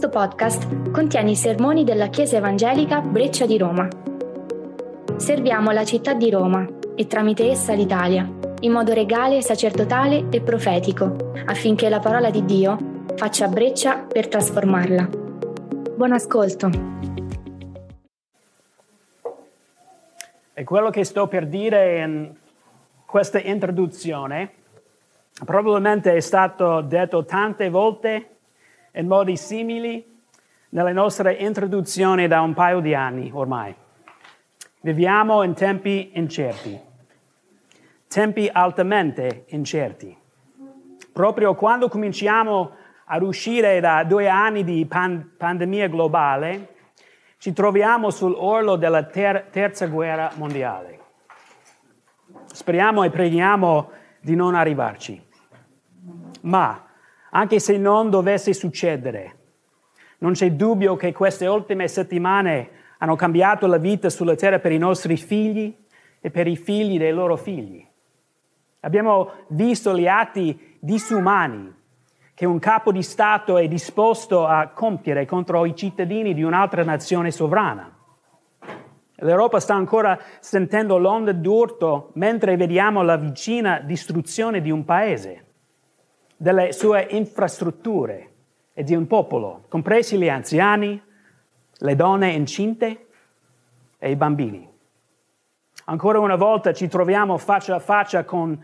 Questo podcast contiene i sermoni della Chiesa Evangelica Breccia di Roma. Serviamo la città di Roma e tramite essa l'Italia, in modo regale, sacerdotale e profetico, affinché la parola di Dio faccia breccia per trasformarla. Buon ascolto. E quello che sto per dire in questa introduzione probabilmente è stato detto tante volte in modi simili nelle nostre introduzioni da un paio di anni ormai. Viviamo in tempi incerti, tempi altamente incerti. Proprio quando cominciamo ad uscire da due anni di pan- pandemia globale, ci troviamo sull'orlo della ter- terza guerra mondiale. Speriamo e preghiamo di non arrivarci. Ma anche se non dovesse succedere. Non c'è dubbio che queste ultime settimane hanno cambiato la vita sulla terra per i nostri figli e per i figli dei loro figli. Abbiamo visto gli atti disumani che un capo di Stato è disposto a compiere contro i cittadini di un'altra nazione sovrana. L'Europa sta ancora sentendo l'onda d'urto mentre vediamo la vicina distruzione di un paese delle sue infrastrutture e di un popolo, compresi gli anziani, le donne incinte e i bambini. Ancora una volta ci troviamo faccia a faccia con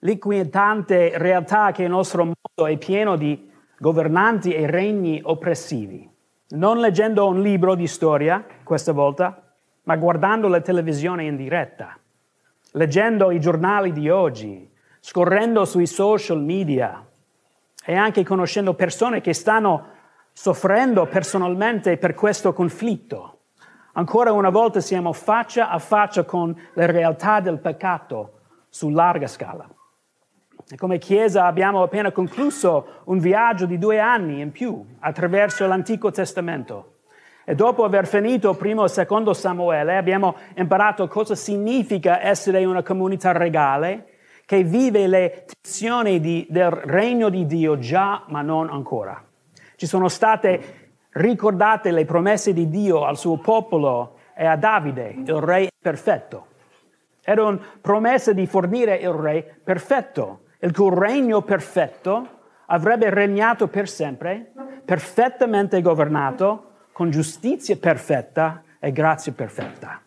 l'inquietante realtà che il nostro mondo è pieno di governanti e regni oppressivi. Non leggendo un libro di storia questa volta, ma guardando la televisione in diretta, leggendo i giornali di oggi, scorrendo sui social media e anche conoscendo persone che stanno soffrendo personalmente per questo conflitto. Ancora una volta siamo faccia a faccia con la realtà del peccato su larga scala. E come Chiesa abbiamo appena concluso un viaggio di due anni in più attraverso l'Antico Testamento. E dopo aver finito primo e secondo Samuele abbiamo imparato cosa significa essere una comunità regale che vive le tensioni di, del regno di Dio già, ma non ancora. Ci sono state ricordate le promesse di Dio al suo popolo e a Davide, il re perfetto. Era una promessa di fornire il re perfetto, il cui regno perfetto avrebbe regnato per sempre, perfettamente governato, con giustizia perfetta e grazia perfetta.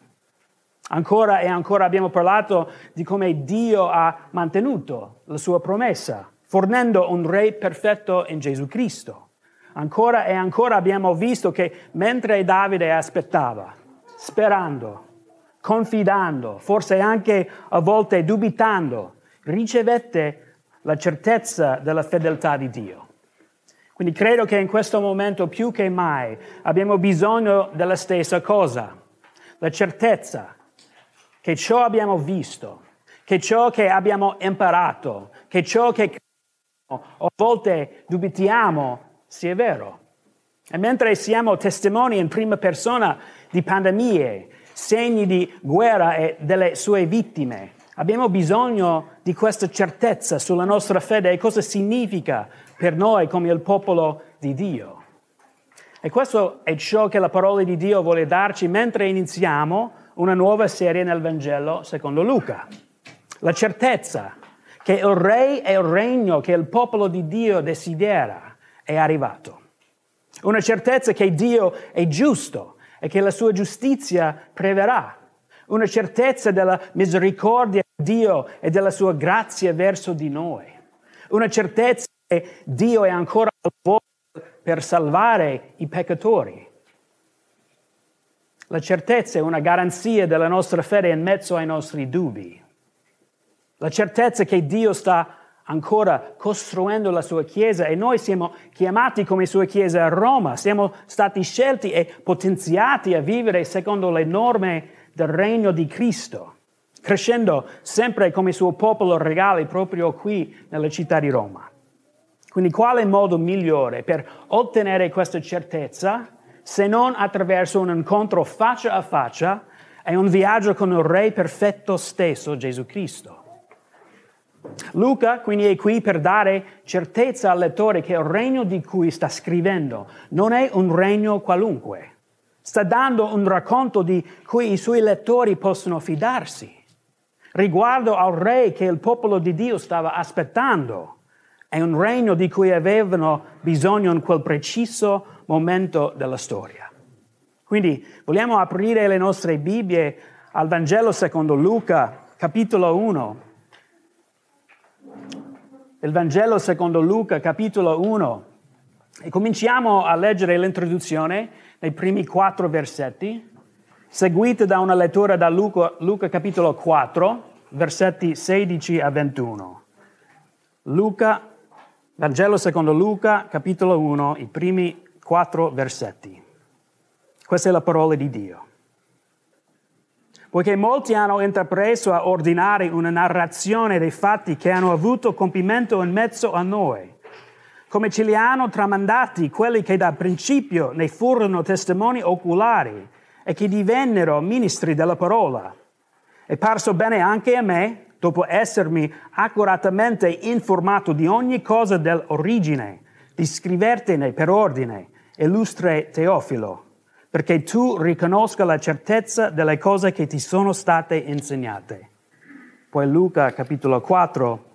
Ancora e ancora abbiamo parlato di come Dio ha mantenuto la sua promessa, fornendo un re perfetto in Gesù Cristo. Ancora e ancora abbiamo visto che mentre Davide aspettava, sperando, confidando, forse anche a volte dubitando, ricevette la certezza della fedeltà di Dio. Quindi credo che in questo momento più che mai abbiamo bisogno della stessa cosa, la certezza che ciò abbiamo visto, che ciò che abbiamo imparato, che ciò che a volte dubitiamo sia vero. E mentre siamo testimoni in prima persona di pandemie, segni di guerra e delle sue vittime, abbiamo bisogno di questa certezza sulla nostra fede e cosa significa per noi come il popolo di Dio. E questo è ciò che la parola di Dio vuole darci mentre iniziamo una nuova serie nel Vangelo secondo Luca. La certezza che il re e il regno che il popolo di Dio desidera è arrivato. Una certezza che Dio è giusto e che la sua giustizia preverà. Una certezza della misericordia di Dio e della sua grazia verso di noi. Una certezza che Dio è ancora al lavoro per salvare i peccatori la certezza è una garanzia della nostra fede in mezzo ai nostri dubbi. La certezza che Dio sta ancora costruendo la sua Chiesa e noi siamo chiamati come sua Chiesa a Roma, siamo stati scelti e potenziati a vivere secondo le norme del regno di Cristo, crescendo sempre come suo popolo regale proprio qui nella città di Roma. Quindi quale modo migliore per ottenere questa certezza se non attraverso un incontro faccia a faccia e un viaggio con il Re perfetto stesso, Gesù Cristo. Luca quindi è qui per dare certezza al lettore che il regno di cui sta scrivendo non è un regno qualunque. Sta dando un racconto di cui i suoi lettori possono fidarsi, riguardo al re che il popolo di Dio stava aspettando. È un regno di cui avevano bisogno in quel preciso momento della storia. Quindi vogliamo aprire le nostre Bibbie al Vangelo secondo Luca, capitolo 1. Il Vangelo secondo Luca, capitolo 1. E cominciamo a leggere l'introduzione nei primi quattro versetti, seguite da una lettura da Luca, Luca capitolo 4, versetti 16 a 21. Luca, Vangelo secondo Luca, capitolo 1, i primi quattro versetti. Questa è la parola di Dio. Poiché molti hanno intrapreso a ordinare una narrazione dei fatti che hanno avuto compimento in mezzo a noi come ce li hanno tramandati quelli che da principio ne furono testimoni oculari e che divennero ministri della parola. È parso bene anche a me, dopo essermi accuratamente informato di ogni cosa dell'origine, di scrivertene per ordine, illustre Teofilo, perché tu riconosca la certezza delle cose che ti sono state insegnate. Poi Luca capitolo 4,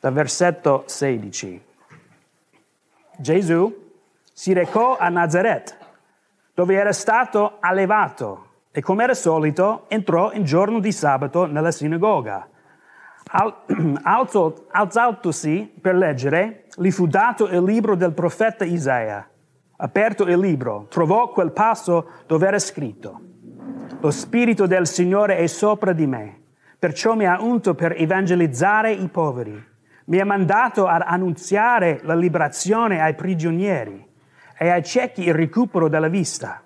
dal versetto 16. Gesù si recò a Nazareth, dove era stato allevato, e come era solito entrò in giorno di sabato nella sinagoga. Al, alzatosi per leggere, gli fu dato il libro del profeta Isaia. Aperto il libro, trovò quel passo dove era scritto, Lo Spirito del Signore è sopra di me, perciò mi ha unto per evangelizzare i poveri mi ha mandato ad annunziare la liberazione ai prigionieri e ai ciechi il recupero della vista,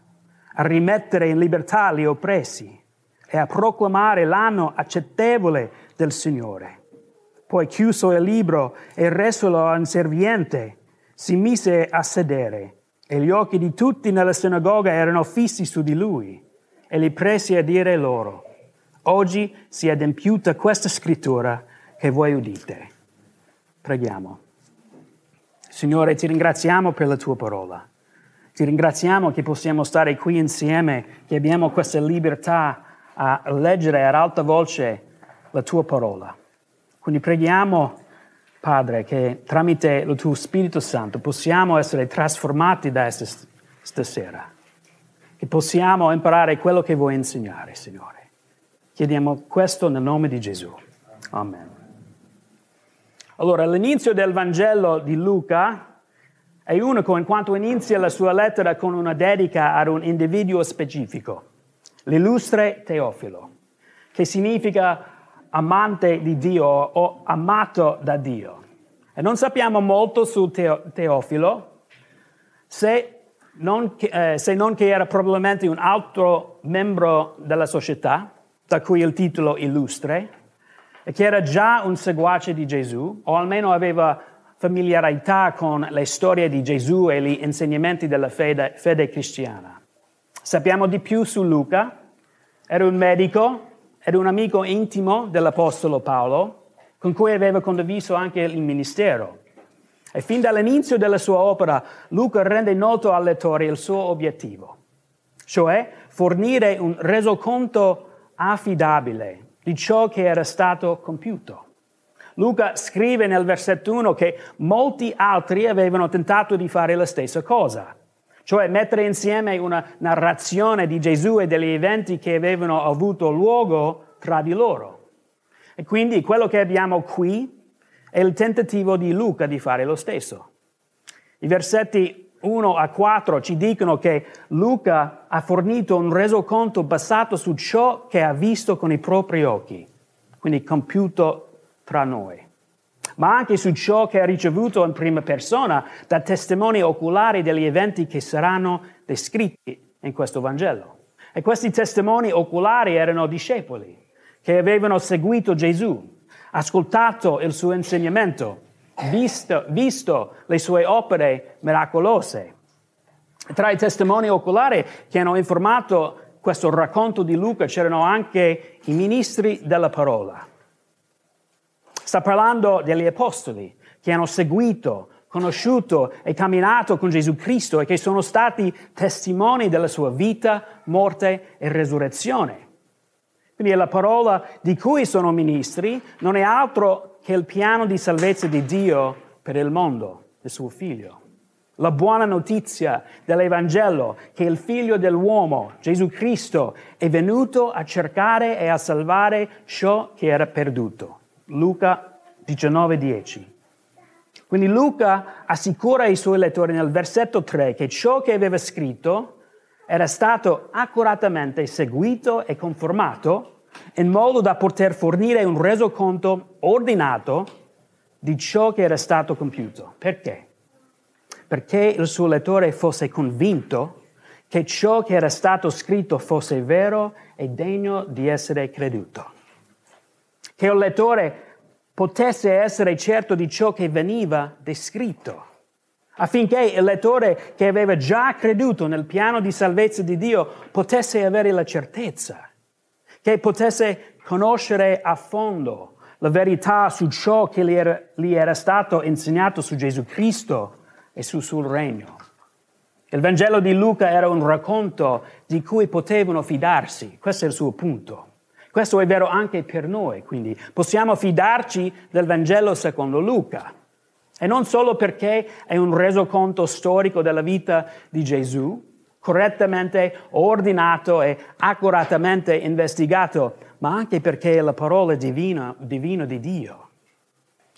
a rimettere in libertà gli oppressi e a proclamare l'anno accettevole del Signore. Poi chiuso il libro e resolo a un serviente, si mise a sedere e gli occhi di tutti nella sinagoga erano fissi su di lui e gli prese a dire loro, oggi si è adempiuta questa scrittura che voi udite. Preghiamo. Signore, ti ringraziamo per la tua parola. Ti ringraziamo che possiamo stare qui insieme, che abbiamo questa libertà a leggere ad alta voce la tua parola. Quindi preghiamo, Padre, che tramite il tuo Spirito Santo possiamo essere trasformati da stasera, che possiamo imparare quello che vuoi insegnare, Signore. Chiediamo questo nel nome di Gesù. Amen. Allora, l'inizio del Vangelo di Luca è unico in quanto inizia la sua lettera con una dedica ad un individuo specifico, l'illustre Teofilo, che significa amante di Dio o amato da Dio. E non sappiamo molto su Teofilo, se non, eh, se non che era probabilmente un altro membro della società, da cui il titolo illustre, e che era già un seguace di Gesù, o almeno aveva familiarità con le storie di Gesù e gli insegnamenti della fede, fede cristiana. Sappiamo di più su Luca, era un medico, era un amico intimo dell'Apostolo Paolo, con cui aveva condiviso anche il ministero. E fin dall'inizio della sua opera, Luca rende noto al lettore il suo obiettivo, cioè fornire un resoconto affidabile di ciò che era stato compiuto. Luca scrive nel versetto 1 che molti altri avevano tentato di fare la stessa cosa, cioè mettere insieme una narrazione di Gesù e degli eventi che avevano avuto luogo tra di loro. E quindi quello che abbiamo qui è il tentativo di Luca di fare lo stesso. I versetti 1 a 4 ci dicono che Luca ha fornito un resoconto basato su ciò che ha visto con i propri occhi, quindi compiuto tra noi, ma anche su ciò che ha ricevuto in prima persona da testimoni oculari degli eventi che saranno descritti in questo Vangelo. E questi testimoni oculari erano discepoli che avevano seguito Gesù, ascoltato il suo insegnamento visto, visto le sue opere miracolose. Tra i testimoni oculari che hanno informato questo racconto di Luca c'erano anche i ministri della parola. Sta parlando degli apostoli che hanno seguito, conosciuto e camminato con Gesù Cristo e che sono stati testimoni della sua vita, morte e resurrezione. Quindi la parola di cui sono ministri non è altro che il piano di salvezza di Dio per il mondo, il suo figlio. La buona notizia dell'Evangelo che il figlio dell'uomo, Gesù Cristo, è venuto a cercare e a salvare ciò che era perduto. Luca 19:10. Quindi Luca assicura ai suoi lettori nel versetto 3 che ciò che aveva scritto era stato accuratamente seguito e conformato in modo da poter fornire un resoconto ordinato di ciò che era stato compiuto. Perché? Perché il suo lettore fosse convinto che ciò che era stato scritto fosse vero e degno di essere creduto. Che il lettore potesse essere certo di ciò che veniva descritto, affinché il lettore che aveva già creduto nel piano di salvezza di Dio potesse avere la certezza, che potesse conoscere a fondo la verità su ciò che gli era, gli era stato insegnato su Gesù Cristo e sul suo regno. Il Vangelo di Luca era un racconto di cui potevano fidarsi, questo è il suo punto. Questo è vero anche per noi, quindi possiamo fidarci del Vangelo secondo Luca. E non solo perché è un resoconto storico della vita di Gesù, correttamente ordinato e accuratamente investigato, ma anche perché è la parola divina, divina di Dio.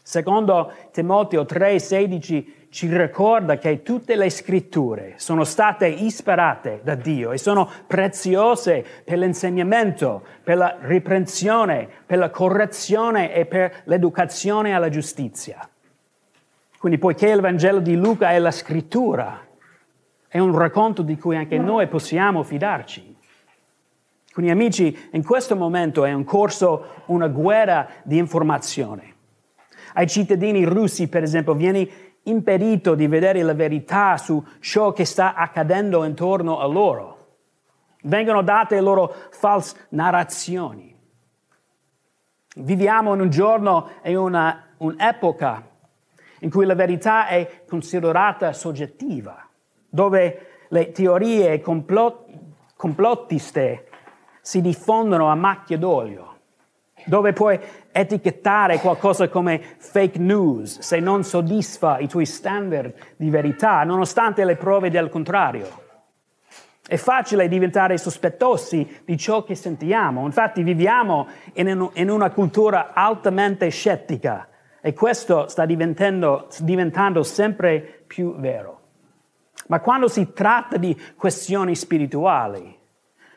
Secondo Timoteo 3,16 ci ricorda che tutte le scritture sono state ispirate da Dio e sono preziose per l'insegnamento, per la riprensione, per la correzione e per l'educazione alla giustizia. Quindi poiché il Vangelo di Luca è la scrittura, è un racconto di cui anche noi possiamo fidarci. Quindi amici, in questo momento è in corso una guerra di informazione. Ai cittadini russi, per esempio, viene impedito di vedere la verità su ciò che sta accadendo intorno a loro. Vengono date loro false narrazioni. Viviamo in un giorno e una, un'epoca in cui la verità è considerata soggettiva, dove le teorie complot, complottiste si diffondono a macchia d'olio dove puoi etichettare qualcosa come fake news se non soddisfa i tuoi standard di verità, nonostante le prove del contrario. È facile diventare sospettosi di ciò che sentiamo, infatti viviamo in, una cultura altamente scettica e questo sta diventando, diventando sempre più vero. Ma quando si tratta di questioni spirituali,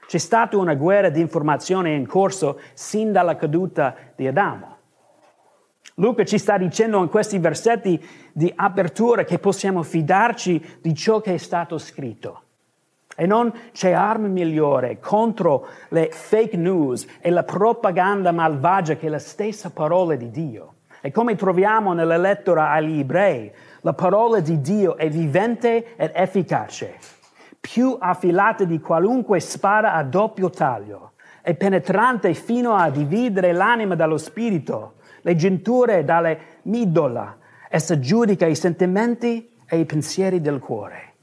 c'è stata una guerra di informazione in corso sin dalla caduta di Adamo. Luca ci sta dicendo in questi versetti di apertura che possiamo fidarci di ciò che è stato scritto. E non c'è arma migliore contro le fake news e la propaganda malvagia che la stessa parola di Dio. E come troviamo nella lettera agli ebrei, la parola di Dio è vivente ed efficace più affilata di qualunque spada a doppio taglio e penetrante fino a dividere l'anima dallo spirito, le giunture dalle midola. Essa giudica i sentimenti e i pensieri del cuore.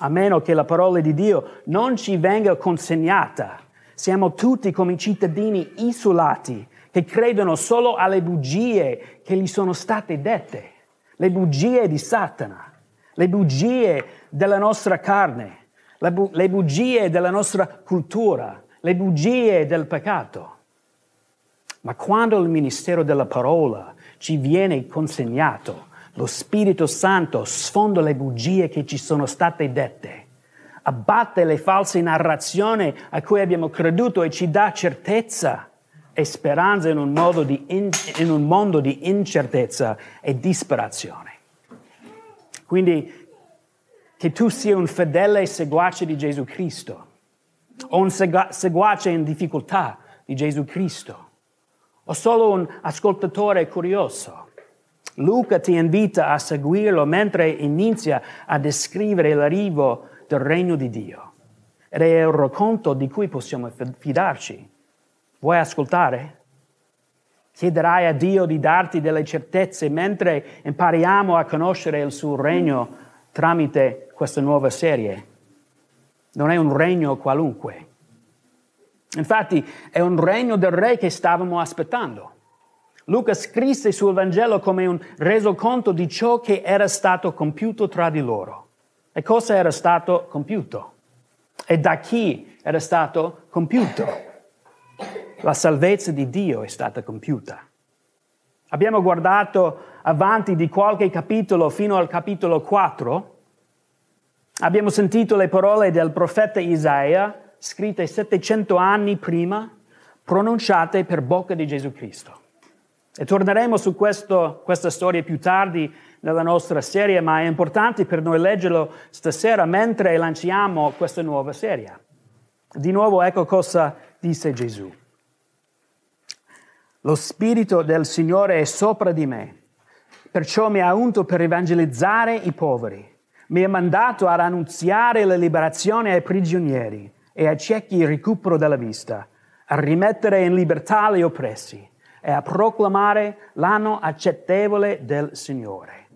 A meno che la parola di Dio non ci venga consegnata, siamo tutti come cittadini isolati che credono solo alle bugie che gli sono state dette, le bugie di Satana, le bugie della nostra carne, bu- le bugie della nostra cultura, le bugie del peccato. Ma quando il ministero della parola ci viene consegnato, lo Spirito Santo sfonda le bugie che ci sono state dette, abbatte le false narrazioni a cui abbiamo creduto e ci dà certezza e speranza in un, in, in un mondo di incertezza e disperazione. Quindi che tu sia un fedele seguace di Gesù Cristo o un seguace in difficoltà di Gesù Cristo o solo un ascoltatore curioso. Luca ti invita a seguirlo mentre inizia a descrivere l'arrivo del regno di Dio. Ed è un racconto di cui possiamo fidarci. Vuoi ascoltare? Chiederai a Dio di darti delle certezze mentre impariamo a conoscere il suo regno tramite questa nuova serie. Non è un regno qualunque. Infatti è un regno del re che stavamo aspettando. Luca scrisse sul Vangelo come un resoconto di ciò che era stato compiuto tra di loro. E cosa era stato compiuto? E da chi era stato compiuto? La salvezza di Dio è stata compiuta. Abbiamo guardato avanti di qualche capitolo fino al capitolo 4. Abbiamo sentito le parole del profeta Isaia, scritte 700 anni prima, pronunciate per bocca di Gesù Cristo. E torneremo su questo, questa storia più tardi nella nostra serie, ma è importante per noi leggerlo stasera mentre lanciamo questa nuova serie. Di nuovo ecco cosa disse Gesù. Lo Spirito del Signore è sopra di me, perciò mi ha unto per evangelizzare i poveri. Mi ha mandato ad annunziare la liberazione ai prigionieri e ai ciechi il recupero della vista, a rimettere in libertà gli oppressi e a proclamare l'anno accettevole del Signore.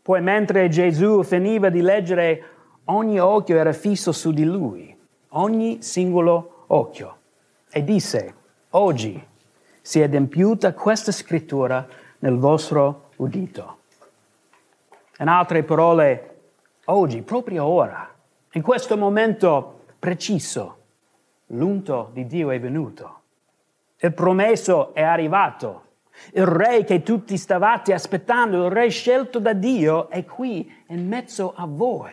Poi mentre Gesù finiva di leggere, ogni occhio era fisso su di lui, ogni singolo occhio, e disse, oggi si è adempiuta questa scrittura nel vostro udito. In altre parole, oggi, proprio ora, in questo momento preciso, l'unto di Dio è venuto il promesso è arrivato. Il re che tutti stavate aspettando, il re scelto da Dio, è qui in mezzo a voi.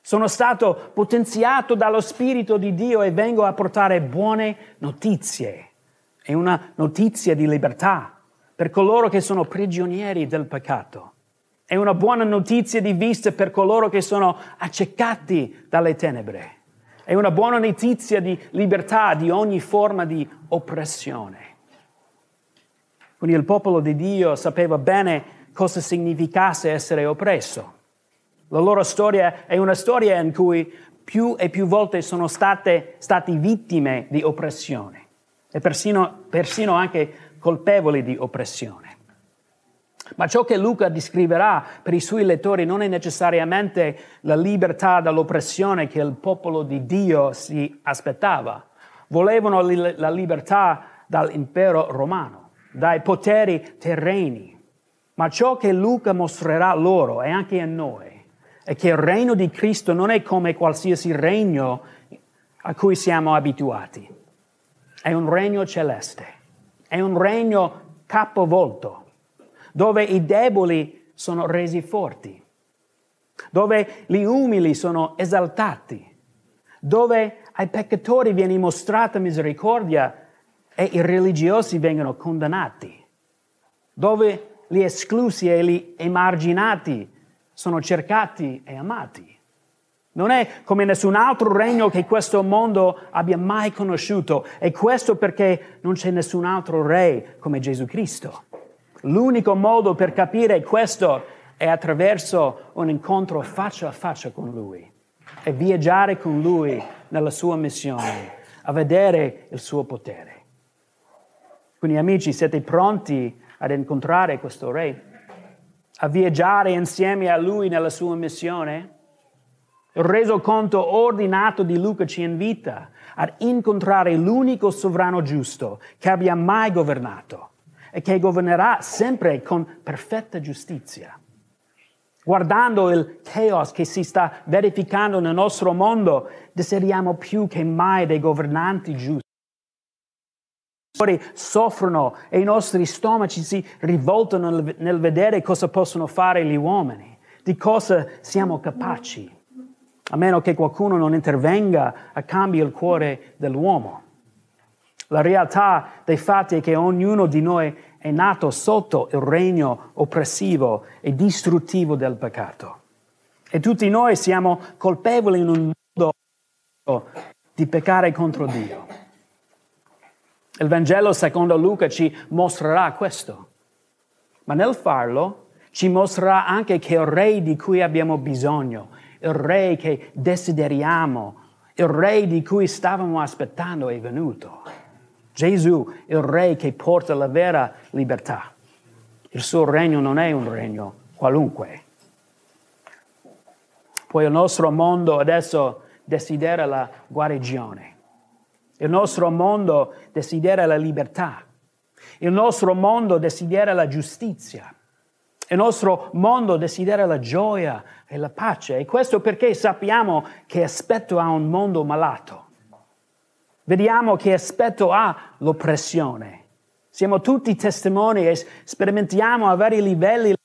Sono stato potenziato dallo Spirito di Dio e vengo a portare buone notizie. È una notizia di libertà per coloro che sono prigionieri del peccato. È una buona notizia di vista per coloro che sono accecati dalle tenebre. È una buona notizia di libertà di ogni forma di oppressione. Quindi il popolo di Dio sapeva bene cosa significasse essere oppresso. La loro storia è una storia in cui più e più volte sono state, stati vittime di oppressione e persino, persino anche colpevoli di oppressione. Ma ciò che Luca descriverà per i suoi lettori non è necessariamente la libertà dall'oppressione che il popolo di Dio si aspettava. Volevano la libertà dall'impero romano, dai poteri terreni. Ma ciò che Luca mostrerà loro e anche a noi è che il regno di Cristo non è come qualsiasi regno a cui siamo abituati. È un regno celeste, è un regno capovolto dove i deboli sono resi forti, dove gli umili sono esaltati, dove ai peccatori viene mostrata misericordia e i religiosi vengono condannati, dove gli esclusi e gli emarginati sono cercati e amati. Non è come nessun altro regno che questo mondo abbia mai conosciuto e questo perché non c'è nessun altro re come Gesù Cristo. L'unico modo per capire questo è attraverso un incontro faccia a faccia con Lui e viaggiare con Lui nella sua missione, a vedere il suo potere. Quindi amici, siete pronti ad incontrare questo Re? A viaggiare insieme a Lui nella sua missione? Il resoconto ordinato di Luca ci invita ad incontrare l'unico sovrano giusto che abbia mai governato e che governerà sempre con perfetta giustizia. Guardando il chaos che si sta verificando nel nostro mondo, desideriamo più che mai dei governanti giusti. Soffrono e i nostri stomaci si rivoltano nel, nel vedere cosa possono fare gli uomini, di cosa siamo capaci, a meno che qualcuno non intervenga a cambiare il cuore dell'uomo. La realtà dei fatti è che ognuno di noi è nato sotto il regno oppressivo e distruttivo del peccato. E tutti noi siamo colpevoli in un modo di peccare contro Dio. Il Vangelo secondo Luca ci mostrerà questo, ma nel farlo ci mostrerà anche che il Re di cui abbiamo bisogno, il Re che desideriamo, il Re di cui stavamo aspettando è venuto Gesù, il Re che porta la vera libertà. Il suo regno non è un regno qualunque. Poi il nostro mondo adesso desidera la guarigione. Il nostro mondo desidera la libertà. Il nostro mondo desidera la giustizia. Il nostro mondo desidera la gioia e la pace. E questo perché sappiamo che aspetto ha un mondo malato. Vediamo che aspetto ha l'oppressione. Siamo tutti testimoni e sperimentiamo a vari livelli le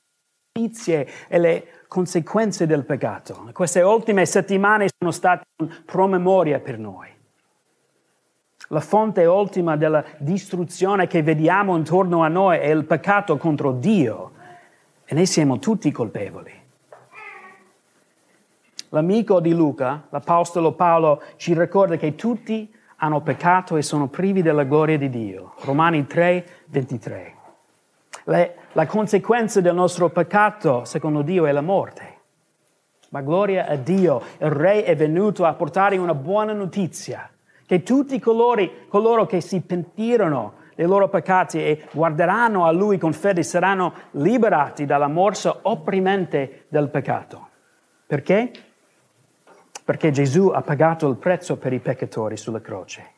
notizie e le conseguenze del peccato. Queste ultime settimane sono state un promemoria per noi. La fonte ultima della distruzione che vediamo intorno a noi è il peccato contro Dio e ne siamo tutti colpevoli. L'amico di Luca, l'Apostolo Paolo, ci ricorda che tutti hanno peccato e sono privi della gloria di Dio. Romani 3, 23. Le, la conseguenza del nostro peccato, secondo Dio, è la morte. Ma gloria a Dio, il Re è venuto a portare una buona notizia, che tutti coloro, coloro che si pentirono dei loro peccati e guarderanno a Lui con fede saranno liberati dalla morsa opprimente del peccato. Perché? perché Gesù ha pagato il prezzo per i peccatori sulla croce.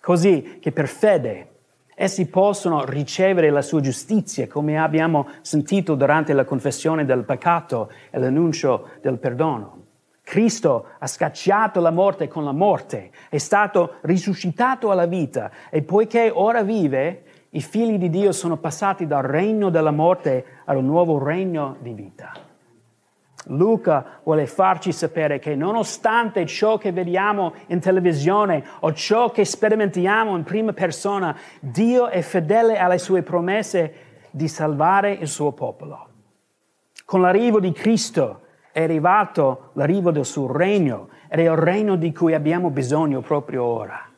Così che per fede essi possono ricevere la sua giustizia, come abbiamo sentito durante la confessione del peccato e l'annuncio del perdono. Cristo ha scacciato la morte con la morte, è stato risuscitato alla vita e poiché ora vive, i figli di Dio sono passati dal regno della morte un nuovo regno di vita. Luca vuole farci sapere che nonostante ciò che vediamo in televisione o ciò che sperimentiamo in prima persona, Dio è fedele alle sue promesse di salvare il suo popolo. Con l'arrivo di Cristo è arrivato l'arrivo del suo regno ed è il regno di cui abbiamo bisogno proprio ora.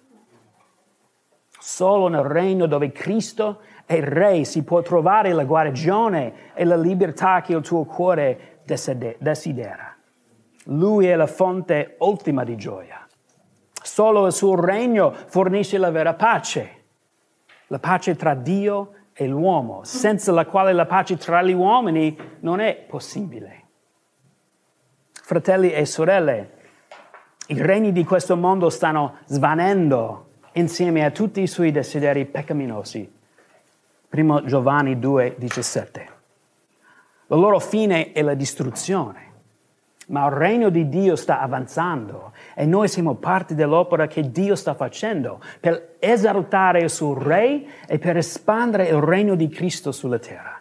Solo nel regno dove Cristo è Re si può trovare la guarigione e la libertà che il tuo cuore desidera. Lui è la fonte ultima di gioia. Solo il suo regno fornisce la vera pace, la pace tra Dio e l'uomo, senza la quale la pace tra gli uomini non è possibile. Fratelli e sorelle, i regni di questo mondo stanno svanendo insieme a tutti i suoi desideri peccaminosi. Primo Giovanni 2, 17. La loro fine è la distruzione. Ma il regno di Dio sta avanzando e noi siamo parte dell'opera che Dio sta facendo per esaltare il suo Re e per espandere il regno di Cristo sulla terra.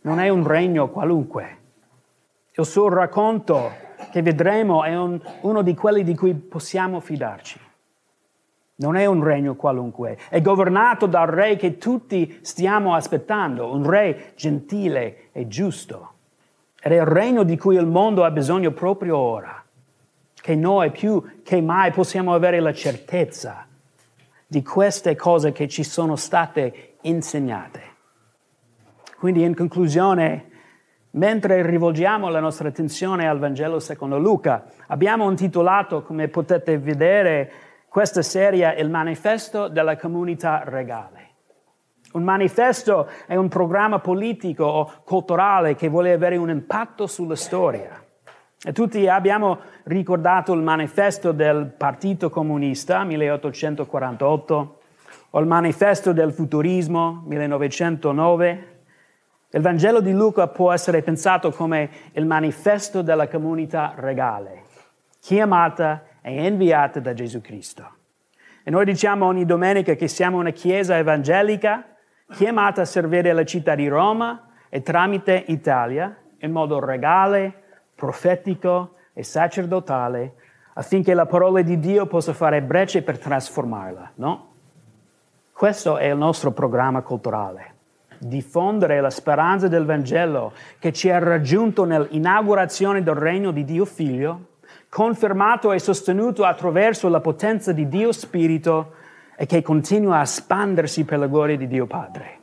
Non è un regno qualunque. Il suo racconto che vedremo è un, uno di quelli di cui possiamo fidarci. Non è un regno qualunque, è governato dal re che tutti stiamo aspettando, un re gentile e giusto. Ed è il regno di cui il mondo ha bisogno proprio ora, che noi più che mai possiamo avere la certezza di queste cose che ci sono state insegnate. Quindi in conclusione, mentre rivolgiamo la nostra attenzione al Vangelo secondo Luca, abbiamo intitolato, come potete vedere, questa serie il manifesto della comunità regale. Un manifesto è un programma politico o culturale che vuole avere un impatto sulla storia. E tutti abbiamo ricordato il manifesto del Partito Comunista 1848 o il manifesto del futurismo 1909. Il Vangelo di Luca può essere pensato come il manifesto della comunità regale, chiamata è inviata da Gesù Cristo. E noi diciamo ogni domenica che siamo una chiesa evangelica chiamata a servire la città di Roma e tramite Italia in modo regale, profetico e sacerdotale affinché la parola di Dio possa fare brecce per trasformarla, no? Questo è il nostro programma culturale. Diffondere la speranza del Vangelo che ci ha raggiunto nell'inaugurazione del regno di Dio Figlio confermato e sostenuto attraverso la potenza di Dio Spirito e che continua a espandersi per la gloria di Dio Padre.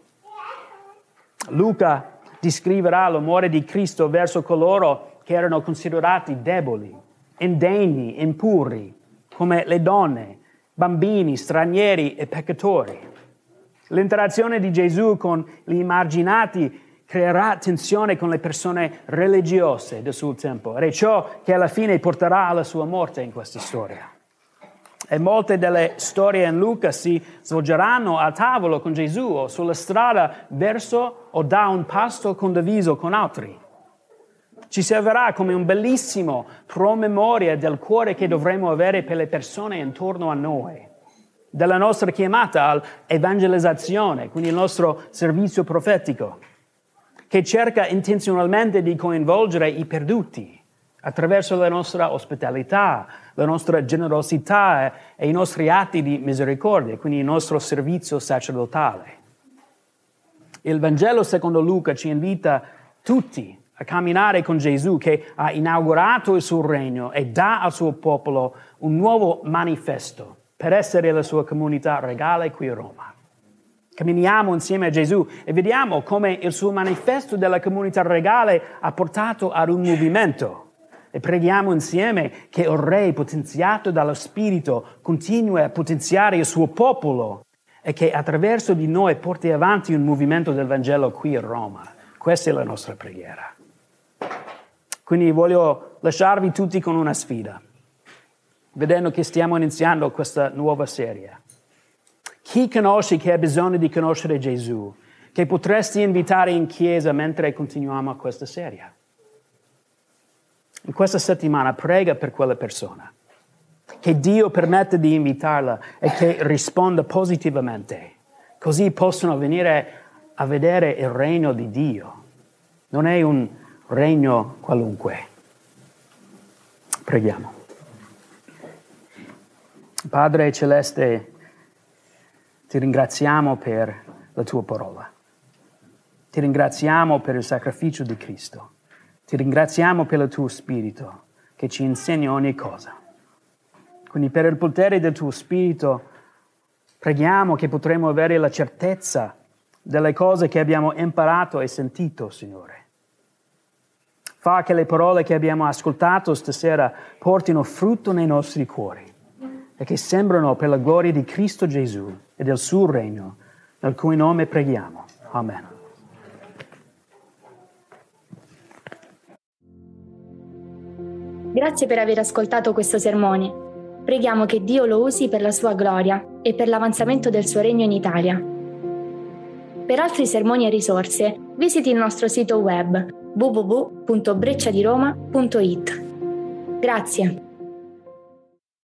Luca descriverà l'amore di Cristo verso coloro che erano considerati deboli, indegni, impuri, come le donne, bambini, stranieri e peccatori. L'interazione di Gesù con gli immarginati creerà tensione con le persone religiose del suo tempo ed è ciò che alla fine porterà alla sua morte in questa storia. E molte delle storie in Luca si svolgeranno a tavolo con Gesù o sulla strada verso o da un pasto condiviso con altri. Ci servirà come un bellissimo promemoria del cuore che dovremo avere per le persone intorno a noi, della nostra chiamata all'evangelizzazione, quindi il nostro servizio profetico che cerca intenzionalmente di coinvolgere i perduti attraverso la nostra ospitalità, la nostra generosità e i nostri atti di misericordia, quindi il nostro servizio sacerdotale. Il Vangelo secondo Luca ci invita tutti a camminare con Gesù che ha inaugurato il suo regno e dà al suo popolo un nuovo manifesto per essere la sua comunità regale qui a Roma. Camminiamo insieme a Gesù e vediamo come il suo manifesto della comunità regale ha portato ad un movimento. E preghiamo insieme che il Re, potenziato dallo Spirito, continui a potenziare il suo popolo e che attraverso di noi porti avanti un movimento del Vangelo qui a Roma. Questa è la nostra preghiera. Quindi voglio lasciarvi tutti con una sfida, vedendo che stiamo iniziando questa nuova serie. Chi conosci che ha bisogno di conoscere Gesù, che potresti invitare in chiesa mentre continuiamo questa serie? In questa settimana prega per quella persona, che Dio permetta di invitarla e che risponda positivamente, così possono venire a vedere il regno di Dio. Non è un regno qualunque. Preghiamo. Padre Celeste, ti ringraziamo per la tua parola. Ti ringraziamo per il sacrificio di Cristo. Ti ringraziamo per il tuo Spirito che ci insegna ogni cosa. Quindi per il potere del tuo Spirito preghiamo che potremo avere la certezza delle cose che abbiamo imparato e sentito, Signore. Fa che le parole che abbiamo ascoltato stasera portino frutto nei nostri cuori e che sembrano per la gloria di Cristo Gesù e del suo regno, nel cui nome preghiamo. Amen. Grazie per aver ascoltato questo sermone. Preghiamo che Dio lo usi per la sua gloria e per l'avanzamento del suo regno in Italia. Per altri sermoni e risorse, visiti il nostro sito web www.brecciadiroma.it. Grazie.